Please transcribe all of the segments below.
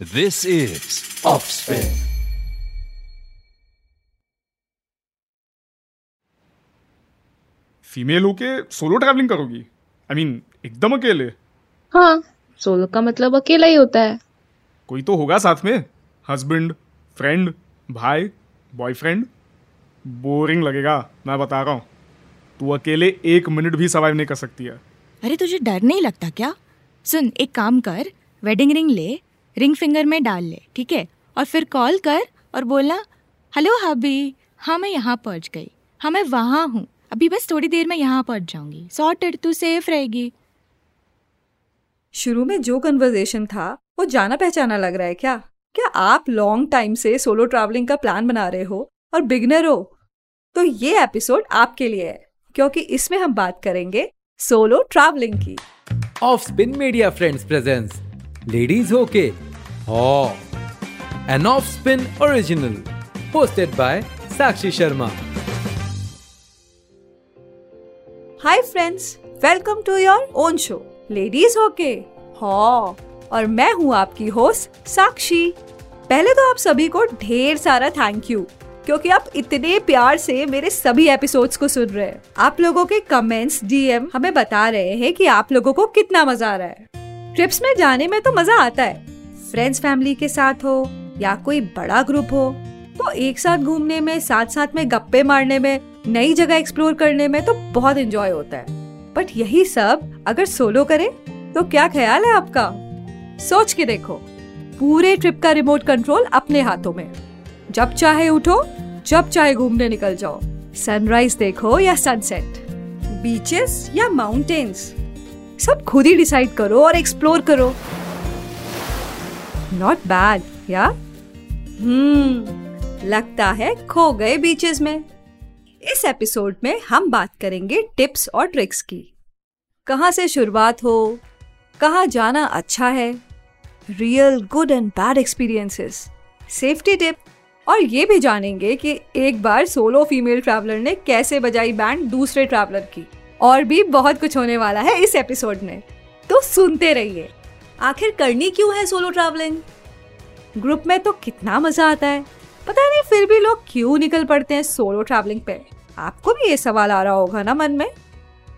This is Offspin. Female होके solo travelling करोगी? I I mean mean, एकदम अकेले? हाँ सोलो का मतलब अकेला ही होता है। कोई तो होगा साथ में? हस्बैंड फ्रेंड भाई बॉयफ्रेंड बोरिंग लगेगा मैं बता रहा हूँ। तू अकेले एक मिनट भी सर्वाइव नहीं कर सकती है। अरे तुझे डर नहीं लगता क्या? सुन एक काम कर वेडिंग रिंग ले रिंग फिंगर में डाल ले ठीक है? और फिर कॉल कर और बोलना हेलो हबी हाँ मैं यहाँ पहुँच गई। हाँ मैं वहाँ हूँ। अभी बस थोड़ी देर में यहाँ पहुँच जाऊँगी। सॉर्टेड तू सेफ़ रहेगी. शुरू में जो कन्वर्जेशन था वो जाना पहचाना लग रहा है क्या? क्या आप लॉन्ग टाइम से सोलो ट्रैवलिंग का प्लान बना रहे हो और बिगनर हो? तो ये एपिसोड आपके लिए है क्योंकि इसमें हम बात करेंगे सोलो ट्रैवलिंग की। Offspin media friends presents ladies होके हो an Offspin original hosted by Sakshi Sharma hi friends welcome to your own show ladies होके हाँ और मैं हूँ आपकी होस्ट साक्षी पहले तो आप सभी को ढेर सारा थैंक यू क्योंकि आप इतने प्यार से मेरे सभी एपिसोड्स को सुन रहे हैं। आप लोगों के कमेंट्स डीएम हमें बता रहे हैं कि आप लोगों को कितना मज़ा आ रहा है। ट्रिप्स में जाने में तो मज़ा आता है फ्रेंड्स फैमिली के साथ हो या कोई बड़ा ग्रुप हो तो एक साथ घूमने में साथ साथ में गप्पे मारने में, नई जगह एक्सप्लोर करने में तो बहुत एंजॉय होता है। बट यही सब अगर सोलो करे तो क्या ख्याल है आपका? सोच के देखो। पूरे ट्रिप का रिमोट कंट्रोल अपने हाथों में। जब चाहे उठो, जब चाहे घूमने निकल जाओ। सनराइज देखो या सनसेट बीचेस या माउंटेन्स सब खुद ही डिसाइड करो और एक्सप्लोर करो। नॉट बैड या हम्म लगता है खो गए बीचेस में। इस एपिसोड में हम बात करेंगे टिप्स और ट्रिक्स की। कहाँ से शुरुआत हो? कहाँ जाना अच्छा है? Real good and bad experiences safety tip और ये भी जानेंगे कि एक बार सोलो फीमेल ट्रैवलर ने कैसे बजाई बैंड दूसरे ट्रैवलर की। और भी बहुत कुछ होने वाला है इस एपिसोड में। तो सुनते रहिए। आखिर करनी क्यों है सोलो ट्रैवलिंग ग्रुप में तो कितना मज़ा आता है। पता नहीं, फिर भी लोग क्यों निकल पड़ते हैं सोलो ट्रैवलिंग पे? आपको भी ये सवाल आ रहा होगा ना मन में?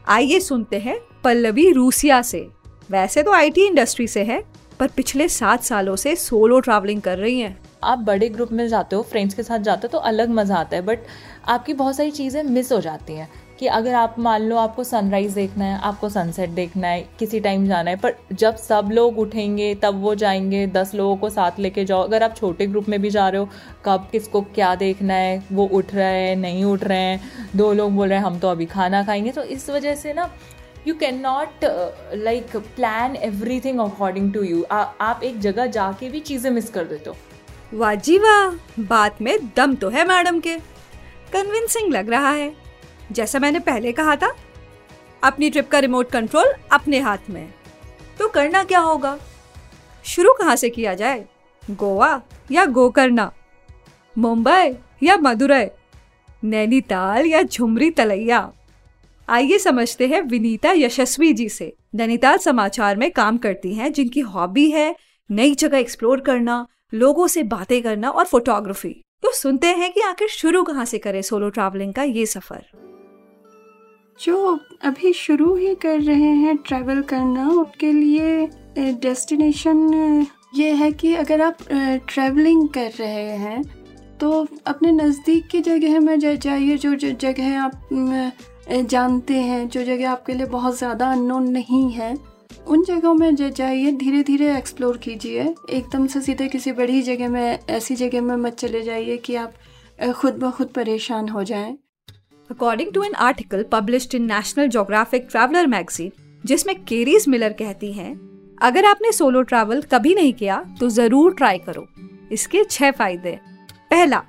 आइए सुनते हैं पल्लवी रूसिया से। वैसे तो आईटी इंडस्ट्री से है, पर पिछले सात सालों से सोलो ट्रैवलिंग कर रही हैं। आप बड़े ग्रुप में जाते हो फ्रेंड्स के साथ जाते हो तो अलग मज़ा आता है बट आपकी बहुत सारी चीज़ें मिस हो जाती हैं। कि अगर आप मान लो आपको सनराइज़ देखना है, आपको सनसेट देखना है, किसी टाइम जाना है, पर जब सब लोग उठेंगे, तब वो जाएँगे, दस लोगों को साथ लेके जाओ। अगर आप छोटे ग्रुप में भी जा रहे हो, कब किसको क्या देखना है, वो उठ रहे हैं, नहीं उठ रहे हैं, दो लोग बोल रहे हैं, हम तो अभी खाना खाएँगे। तो इस वजह से ना you can not like plan everything according to you आप एक जगह जाके भी चीज़ें मिस कर देते हो। वाह जी वाह, बात में दम तो है मैडम के। कन्विंसिंग लग रहा है। जैसा मैंने पहले कहा था, अपनी ट्रिप का रिमोट कंट्रोल अपने हाथ में। तो करना क्या होगा? शुरू कहाँ से किया जाए? गोवा या गोकर्णा? मुंबई या मदुरई? नैनीताल या झुमरी तलैया? आइए समझते हैं विनीता यशस्वी जी से। नैनीताल समाचार में काम करती हैं, जिनकी हॉबी है नई जगह एक्सप्लोर करना, लोगों से बातें करना और फोटोग्राफी तो सुनते हैं कि आखिर शुरू कहाँ से करें सोलो ट्रैवलिंग का ये सफ़र। जो अभी शुरू ही कर रहे हैं ट्रैवल करना, उनके लिए डेस्टिनेशन ये है कि अगर आप ट्रैवलिंग कर रहे हैं तो अपने नज़दीक की जगह में जाइए, जो जगह आप जानते हैं, जो जगह आपके लिए बहुत ज़्यादा अननोन नहीं है, उन जगहों में जाइए धीरे धीरे एक्सप्लोर कीजिए, एकदम से सीधे किसी बड़ी जगह में, ऐसी जगह में मत चले जाइए कि आप खुद ब खुद परेशान हो जाएँ। According to an article published in National Geographic Traveller magazine जिसमें केरीज मिलर कहती हैं, अगर आपने सोलो ट्रैवल कभी नहीं किया तो ज़रूर ट्राई करो। इसके छह फ़ायदे पहला,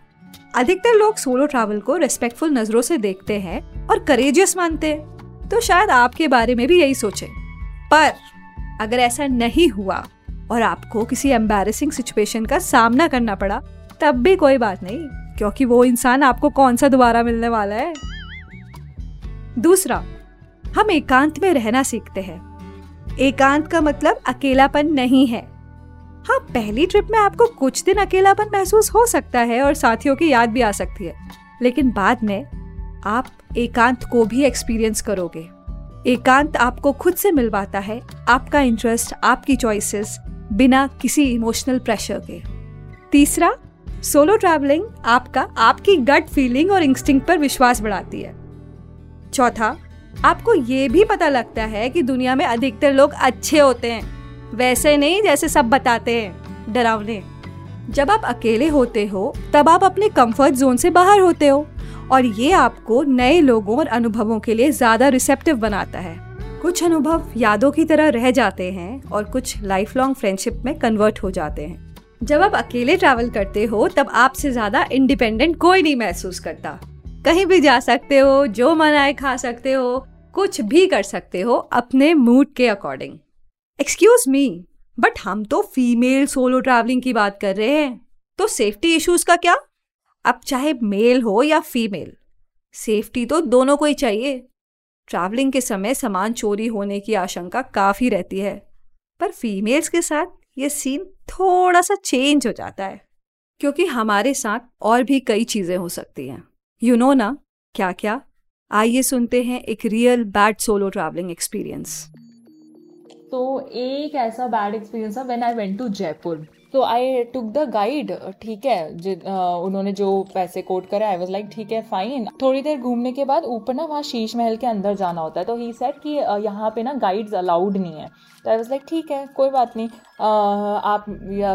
अधिकतर लोग सोलो ट्रैवल को रेस्पेक्टफुल नज़रों से देखते हैं और करेजियस मानते हैं। तो शायद आपके बारे में भी यही सोचे। पर, अगर ऐसा नहीं हुआ और आपको किसी एम्बेरसिंग सिचुएशन का सामना करना पड़ा, तब भी कोई बात नहीं। क्योंकि वो इंसान आपको कौन सा दोबारा मिलने वाला है? दूसरा, हम एकांत में रहना सीखते हैं। एकांत का मतलब अकेलापन नहीं है। हाँ पहली ट्रिप में आपको कुछ दिन अकेलापन महसूस हो सकता है और साथियों की याद भी आ सकती है। लेकिन बाद में आप एकांत को भी एक्सपीरियंस करोगे। एकांत आपको खुद से मिलवाता है, आपका इंटरेस्ट आपकी चॉइसेस बिना किसी इमोशनल प्रेशर के। तीसरा सोलो ट्रैवलिंग आपका, आपकी गट फीलिंग और इंस्टिंग पर विश्वास बढ़ाती है। चौथा, आपको ये भी पता लगता है कि दुनिया में अधिकतर लोग अच्छे होते हैं, वैसे नहीं जैसे सब बताते हैं, डरावने। जब आप अकेले होते हो, तब आप अपने कंफर्ट जोन से बाहर होते हो और ये आपको नए लोगों और अनुभवों के लिए ज़्यादा रिसेप्टिव बनाता है। कुछ अनुभव यादों की तरह रह जाते हैं और कुछ लाइफ लॉन्ग फ्रेंडशिप में कन्वर्ट हो जाते हैं। जब आप अकेले ट्रैवल करते हो, तब आपसे ज़्यादा इंडिपेंडेंट कोई नहीं महसूस करता। कहीं भी जा सकते हो, जो मन आए खा सकते हो, कुछ भी कर सकते हो, अपने मूड के अकॉर्डिंग एक्सक्यूज मी बट हम तो फीमेल सोलो ट्रैवलिंग की बात कर रहे हैं। तो सेफ्टी इश्यूज़ का क्या? अब चाहे मेल हो या फीमेल सेफ्टी तो दोनों को ही चाहिए। ट्रैवलिंग के समय सामान चोरी होने की आशंका काफ़ी रहती है। पर फीमेल्स के साथ ये सीन थोड़ा सा चेंज हो जाता है, क्योंकि हमारे साथ और भी कई चीज़ें हो सकती हैं। यू नो ना क्या क्या आइए सुनते हैं एक real bad solo travelling experience तो एक ऐसा बैड एक्सपीरियंस था when I went to Jaipur तो आई टुक द गाइड ठीक है उन्होंने जो पैसे कोट करे आई वॉज़ लाइक ठीक है फाइन थोड़ी देर घूमने के बाद ऊपर ना वहाँ शीश महल के अंदर जाना होता है तो ही सेट कि यहाँ पे ना गाइड्स अलाउड नहीं है। तो आई वॉज़ लाइक ठीक है, कोई बात नहीं। आप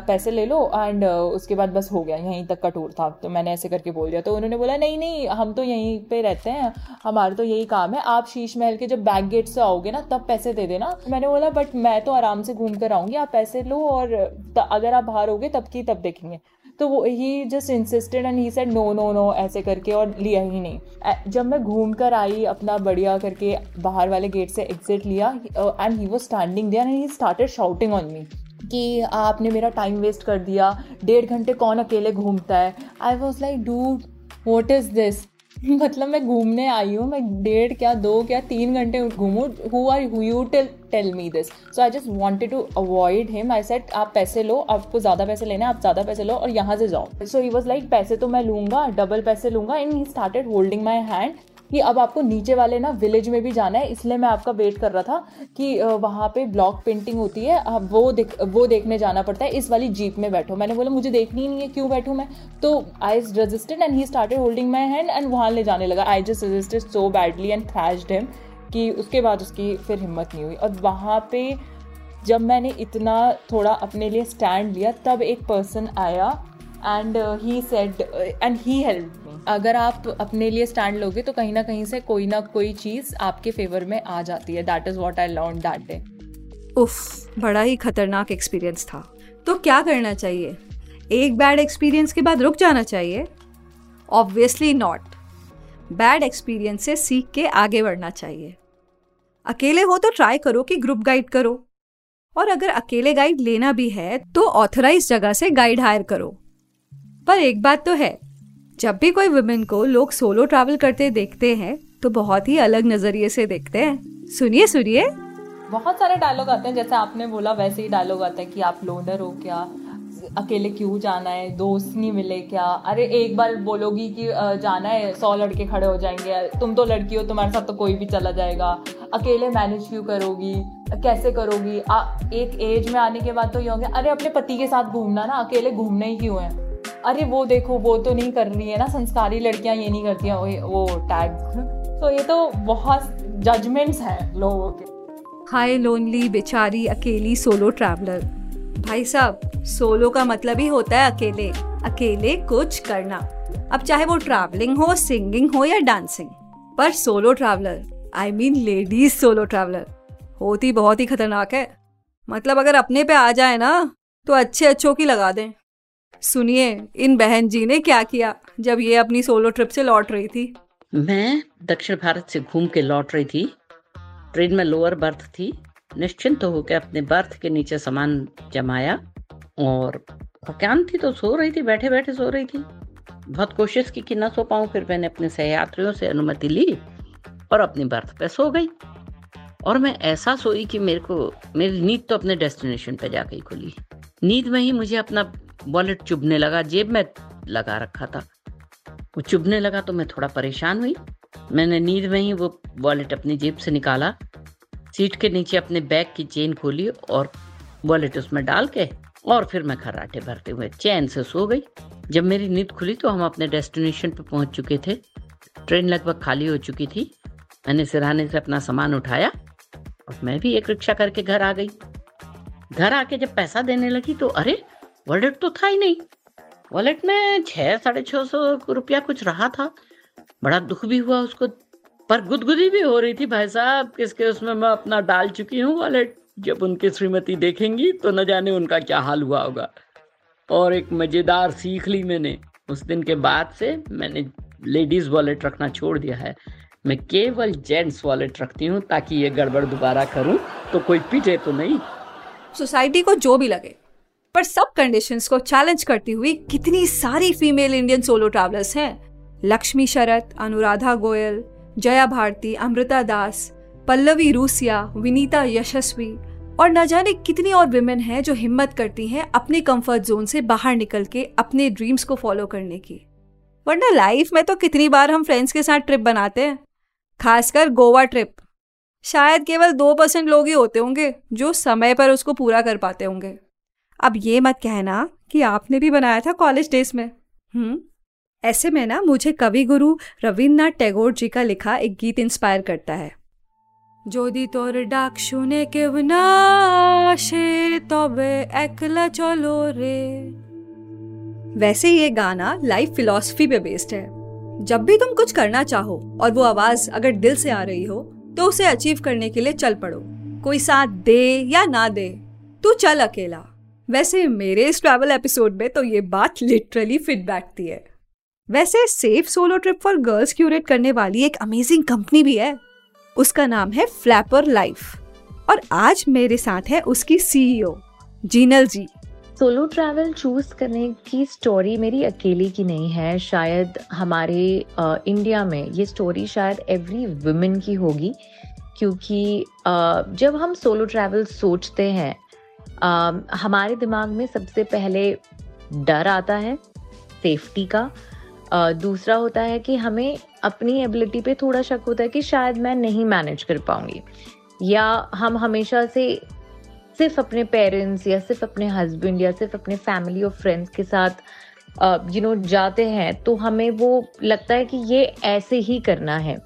पैसे ले लो एंड उसके बाद बस हो गया, यहीं तक का टूर था। तो मैंने ऐसे करके बोल दिया। तो उन्होंने बोला, नहीं नहीं, हम तो यहीं पे रहते हैं। हमारा तो यही काम है। आप शीश महल के जब बैक गेट से आओगे ना, तब पैसे दे देना। मैंने बोला बट मैं तो आराम से घूम कर आऊँगी। आप पैसे लो और अगर आप बाहर होगे, तब की तब देखेंगे। तो वो he just insisted and he said no no no ऐसे करके और लिया ही नहीं। जब मैं घूम कर आई अपना बढ़िया करके बाहर वाले गेट से एग्जिट लिया एंड ही वो स्टैंडिंग दिया and he started shouting on me कि आपने मेरा टाइम वेस्ट कर दिया, डेढ़ घंटे कौन अकेले घूमता है? I was like do what is this मतलब मैं घूमने आई हूँ, मैं डेढ़ क्या, दो क्या, तीन घंटे घूमूँ who are you tell tell me this so I just wanted to avoid him I said आप पैसे लो, आपको ज़्यादा पैसे लेने आप ज़्यादा पैसे लो और यहाँ से जाओ. सो ही वॉज़ लाइक पैसे तो मैं लूँगा डबल पैसे लूँगा. And he started holding my hand कि अब आपको नीचे वाले ना विलेज में भी जाना है, इसलिए मैं आपका वेट कर रहा था कि वहाँ पे ब्लॉक पेंटिंग होती है, अब वो देख, वो देखने जाना पड़ता है, इस वाली जीप में बैठो। मैंने बोला, मुझे देखनी ही नहीं है, क्यों बैठूँ मैं? तो I is resisted and he started holding my hand and वहाँ ले जाने लगा। I just resisted so badly and thrashed him कि उसके बाद उसकी फिर हिम्मत नहीं हुई। और वहाँ पे जब मैंने इतना थोड़ा अपने लिए स्टैंड लिया, तब एक पर्सन आया and he said and he help अगर आप अपने लिए स्टैंड लोगे तो कहीं ना कहीं से कोई ना कोई चीज़ आपके फेवर में आ जाती है। That is what I learn that day उफ, बड़ा ही खतरनाक एक्सपीरियंस था। तो क्या करना चाहिए? एक बैड एक्सपीरियंस के बाद रुक जाना चाहिए? ऑब्वियसली नॉट बैड एक्सपीरियंस से सीख के आगे बढ़ना चाहिए। अकेले हो तो ट्राई करो कि ग्रुप गाइड करो। और अगर अकेले गाइड लेना भी है तो ऑथराइज जगह से गाइड हायर करो। पर एक बात तो है जब भी कोई वुमेन को लोग सोलो ट्रैवल करते देखते हैं तो बहुत ही अलग नज़रिए से देखते हैं। सुनिए सुनिए। बहुत सारे डायलॉग आते हैं जैसे आपने बोला वैसे ही डायलॉग आते हैं कि आप लोनर हो क्या? अकेले क्यों जाना है? दोस्त नहीं मिले क्या? अरे एक बार बोलोगी कि जाना है सौ लड़के खड़े हो जाएँगे। तुम तो लड़की हो तुम्हारे साथ तो कोई भी चला जाएगा। अकेले मैनेज क्यों करोगी? कैसे करोगी? आ, एक एज में आने के बाद तो ये हो गया अरे अपने पति के साथ घूमना ना अकेले घूमने ही क्यों है? अरे वो देखो, वो तो नहीं कर रही है ना, संस्कारी लड़कियाँ ये नहीं करती हैं वो टैग तो ये तो बहुत जजमेंट्स हैं लोगों के। हाय लोनली बेचारी, अकेली सोलो ट्रैवलर भाई साहब सोलो का मतलब ही होता है अकेले। अकेले कुछ करना। अब चाहे वो ट्रैवलिंग हो सिंगिंग हो या डांसिंग पर solo traveller I mean ladies solo traveller होती बहुत ही खतरनाक है। मतलब अगर अपने पे आ जाए ना तो अच्छे अच्छों की लगा दें। सुनिए, इन बहन जी ने क्या किया जब ये अपनी सोलो ट्रिप से लौट रही थी? मैं दक्षिण भारत से घूम के लौट रही थी। ट्रेन में लोअर बर्थ थी। निश्चिंत तो होकर अपने बर्थ के नीचे सामान जमाया और थकान थी तो सो रही थी बैठे बैठे सो रही थी। बहुत कोशिश की कि ना सो पाऊँ, फिर मैंने अपने सहयात्रियों से अनुमति ली और अपनी बर्थ पे सो गई। और मैं ऐसा सोई कि मेरे को, मेरी नींद तो अपने डेस्टिनेशन पे जाके ही खुली। नींद में ही मुझे अपना वॉलेट चुभने लगा, जेब में लगा रखा था। वो चुभने लगा तो मैं थोड़ा परेशान हुई। मैंने नींद में ही वो वॉलेट अपनी जेब से निकाला, सीट के नीचे अपने बैग की चेन खोली और वॉलेट उसमें डाल के और फिर मैं खर्राटे भरते हुए चैन से सो गई। जब मेरी नींद खुली तो हम अपने डेस्टिनेशन पर पहुँच चुके थे। ट्रेन लगभग खाली हो चुकी थी। मैंने सिरहाने से अपना सामान उठाया और मैं भी एक रिक्शा करके घर आ गई। घर आके जब पैसा देने लगी तो अरे वॉलेट तो था ही नहीं। वॉलेट में छः साढ़े छः सौ रुपया कुछ रहा था। बड़ा दुख भी हुआ उसको। पर गुदगुदी भी हो रही थी, भाई साहब। किसके उसमें मैं अपना डाल चुकी हूँ वॉलेट जब उनकी श्रीमती देखेंगी तो न जाने उनका क्या हाल हुआ होगा। और एक मज़ेदार सीख ली मैंने। उस दिन के बाद से मैंने लेडीज़ वॉलेट रखना छोड़ दिया है। मैं केवल जेंट्स वॉलेट रखती हूँ, ताकि ये गड़बड़ दोबारा करूँ तो कोई पीटे तो नहीं। सोसाइटी को जो भी लगे। पर सब कंडीशंस को चैलेंज करती हुई कितनी सारी फीमेल इंडियन सोलो ट्रैवलर्स हैं। लक्ष्मी शरत, अनुराधा गोयल, जया भारती, अमृता दास, पल्लवी रूसिया, विनीता यशस्वी, और न जाने कितनी और विमेन हैं जो हिम्मत करती हैं अपने कंफर्ट जोन से बाहर निकल के अपने ड्रीम्स को फॉलो करने की। वरना लाइफ में तो कितनी बार हम फ्रेंड्स के साथ ट्रिप बनाते हैं। खासकर गोवा ट्रिप शायद केवल दो परसेंट लोग ही होते होंगे जो समय पर उसको पूरा कर पाते होंगे। अब ये मत कहना कि आपने भी बनाया था कॉलेज डेज में हम्म ऐसे में ना मुझे कवि गुरु रविन्द्रनाथ टैगोर जी का लिखा एक गीत इंस्पायर करता है যদি তোর ডাক শুনে কেউ না আসে তবে একলা চলো রে वैसे ये गाना लाइफ फिलॉसफी पे बेस्ड है जब भी तुम कुछ करना चाहो और वो आवाज अगर दिल से आ रही हो तो उसे अचीव करने के लिए चल पड़ो कोई साथ दे या ना दे तू चल अकेला वैसे मेरे इस ट्रैवल एपिसोड में तो ये बात लिटरली फिट बैठती है। वैसे safe solo trip for girls curate करने वाली एक अमेजिंग कंपनी भी है। उसका नाम है फ्लैपर लाइफ और आज मेरे साथ है उसकी CEO Jinal ji. Solo travel choose करने की स्टोरी मेरी अकेले की नहीं है। शायद हमारे इंडिया में ये स्टोरी शायद एवरी वुमेन की होगी। क्योंकि जब हम सोलो ट्रैवल सोचते हैं आ, हमारे दिमाग में सबसे पहले डर आता है सेफ्टी का। आ, दूसरा होता है कि हमें अपनी एबिलिटी पे थोड़ा शक होता है कि शायद मैं नहीं मैनेज कर पाऊँगी। या हम हमेशा से सिर्फ़ अपने पेरेंट्स या सिर्फ़ अपने हस्बैंड या सिर्फ़ अपने फैमिली और फ्रेंड्स के साथ यू नो जाते हैं तो हमें वो लगता है कि ये ऐसे ही करना है।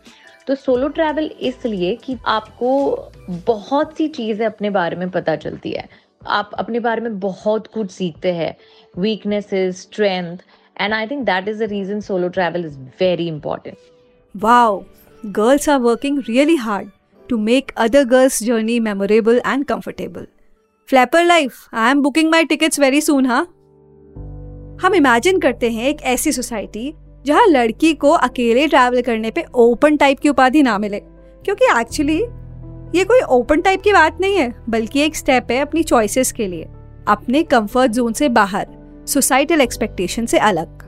तो सोलो ट्रैवल इसलिए कि आपको बहुत सी चीज़ें अपने बारे में पता चलती है। आप अपने बारे में बहुत कुछ सीखते हैं। Weaknesses strength and I think that is the reason solo travel is very important Wow, girls are working really hard to make other girls' journey memorable and comfortable. Flapper life I am booking my tickets very soon हाँ हम imagine करते हैं एक ऐसी society जहाँ लड़की को अकेले ट्रैवल करने पे ओपन टाइप की उपाधि ना मिले क्योंकि एक्चुअली ये कोई ओपन टाइप की बात नहीं है, बल्कि एक स्टेप है अपनी चॉइसेस के लिए, अपने कंफर्ट जोन से बाहर सोसाइटल एक्सपेक्टेशन से अलग।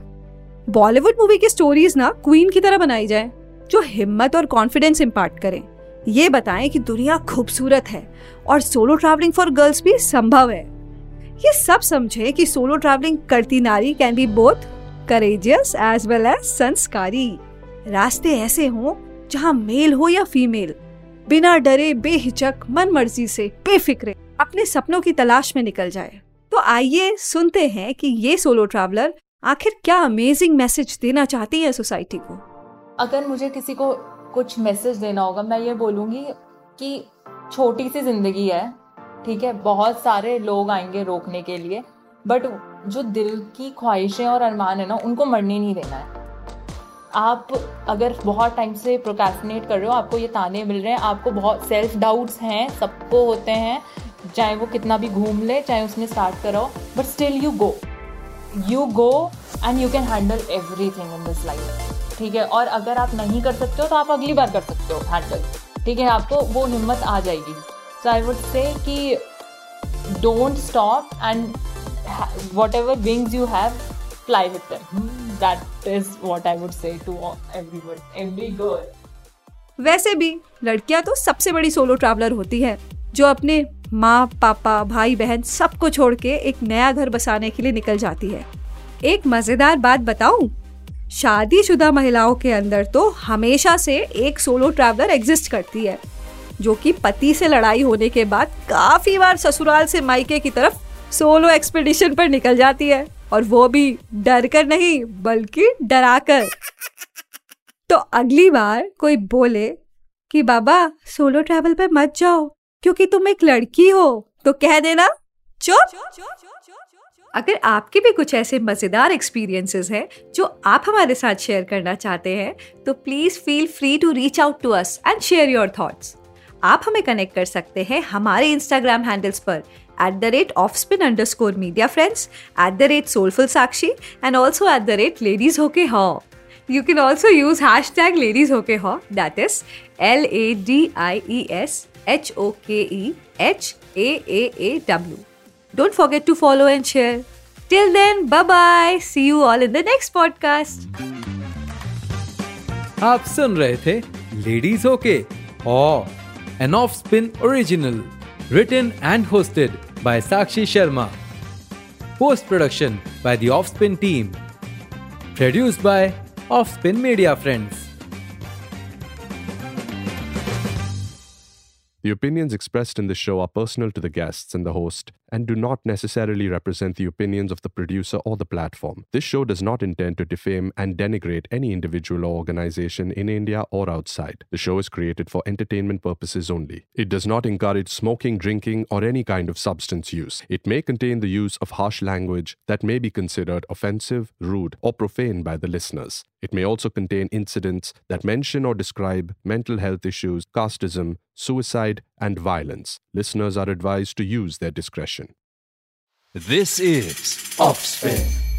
बॉलीवुड मूवी की स्टोरीज ना क्वीन की तरह बनाई जाए, जो हिम्मत और कॉन्फिडेंस इम्पार्ट करें। ये बताएँ कि दुनिया खूबसूरत है और सोलो ट्रैवलिंग फॉर गर्ल्स भी संभव है। ये सब समझे कि सोलो ट्रैवलिंग करती नारी can be both courageous as well as संस्कारी। रास्ते ऐसे हों जहाँ मेल हो या फीमेल बिना डरे, बेहिचक मन मर्ज़ी से, बेफिक्रे, अपने सपनों की तलाश में निकल जाए। तो आइए सुनते हैं कि ये सोलो ट्रैवलर आखिर क्या अमेजिंग मैसेज देना चाहती है सोसाइटी को। अगर मुझे किसी को कुछ मैसेज देना होगा, मैं ये बोलूँगी कि छोटी सी ज़िंदगी है, ठीक है? बहुत सारे लोग आएँगे रोकने के लिए बट जो दिल की ख्वाहिशें और अरमान है ना, उनको मरने नहीं देना है। आप अगर बहुत टाइम से प्रोकेस्टिनेट कर रहे हो, आपको ये ताने मिल रहे हैं, आपको बहुत सेल्फ डाउट्स हैं, सबको होते हैं, चाहे वो कितना भी घूम ले, चाहे उसने स्टार्ट करो but still you go you go and you can handle everything in this life ठीक है? और अगर आप नहीं कर सकते हो तो आप अगली बार कर सकते हो हैंडल ठीक है? आपको वो हिम्मत आ जाएगी. सो आई वुड से कि don't stop and whatever wings you have fly with them that is what I would say to everyone every girl वैसे भी लड़कियाँ तो सबसे बड़ी सोलो ट्रैवलर होती है, जो अपने माँ, पापा, भाई, बहन सबको छोड़ के एक नया घर बसाने के लिए निकल जाती है। एक मज़ेदार बात बताऊँ, शादीशुदा महिलाओं के अंदर तो हमेशा से एक सोलो ट्रैवलर एग्जिस्ट करती है, जो कि पति से लड़ाई होने के बाद काफ़ी बार ससुराल से मायके की तरफ़ सोलो एक्सपीडिशन पर निकल जाती है। और वो भी डर कर नहीं, बल्कि डरा कर तो अगली बार कोई बोले कि, बाबा सोलो ट्रैवल पर मत जाओ, क्योंकि तुम एक लड़की हो। तो कह देना, चुप। अगर आपके भी कुछ ऐसे मज़ेदार एक्सपीरियंसेस हैं, जो आप हमारे साथ शेयर करना चाहते हैं तो please feel free to reach out to us and share your thoughts आप हमें कनेक्ट कर सकते हैं हमारे इंस्टाग्राम हैंडल्स पर At the rate of spin under score media friends at the rate soulful Sakshi and also at the rate ladies होके हॉ You can also use hashtag ladies hoke ho, that is L A D I E S H O K E H A A A W. Don't forget to follow and share. Till then, bye bye. See you all in the next podcast. आप सुन रहे थे ladies होके और an off-spin original, written and hosted by Sakshi Sharma. Post-production by the Offspin team. Produced by Offspin Media Friends. The opinions expressed in this show are personal to the guests and the host and do not necessarily represent the opinions of the producer or the platform. This show does not intend to defame and denigrate any individual or organization in India or outside. The show is created for entertainment purposes only. It does not encourage smoking, drinking, or any kind of substance use. It may contain the use of harsh language that may be considered offensive, rude, or profane by the listeners. It may also contain incidents that mention or describe mental health issues, casteism, suicide, and violence. Listeners are advised to use their discretion. This is Offspin.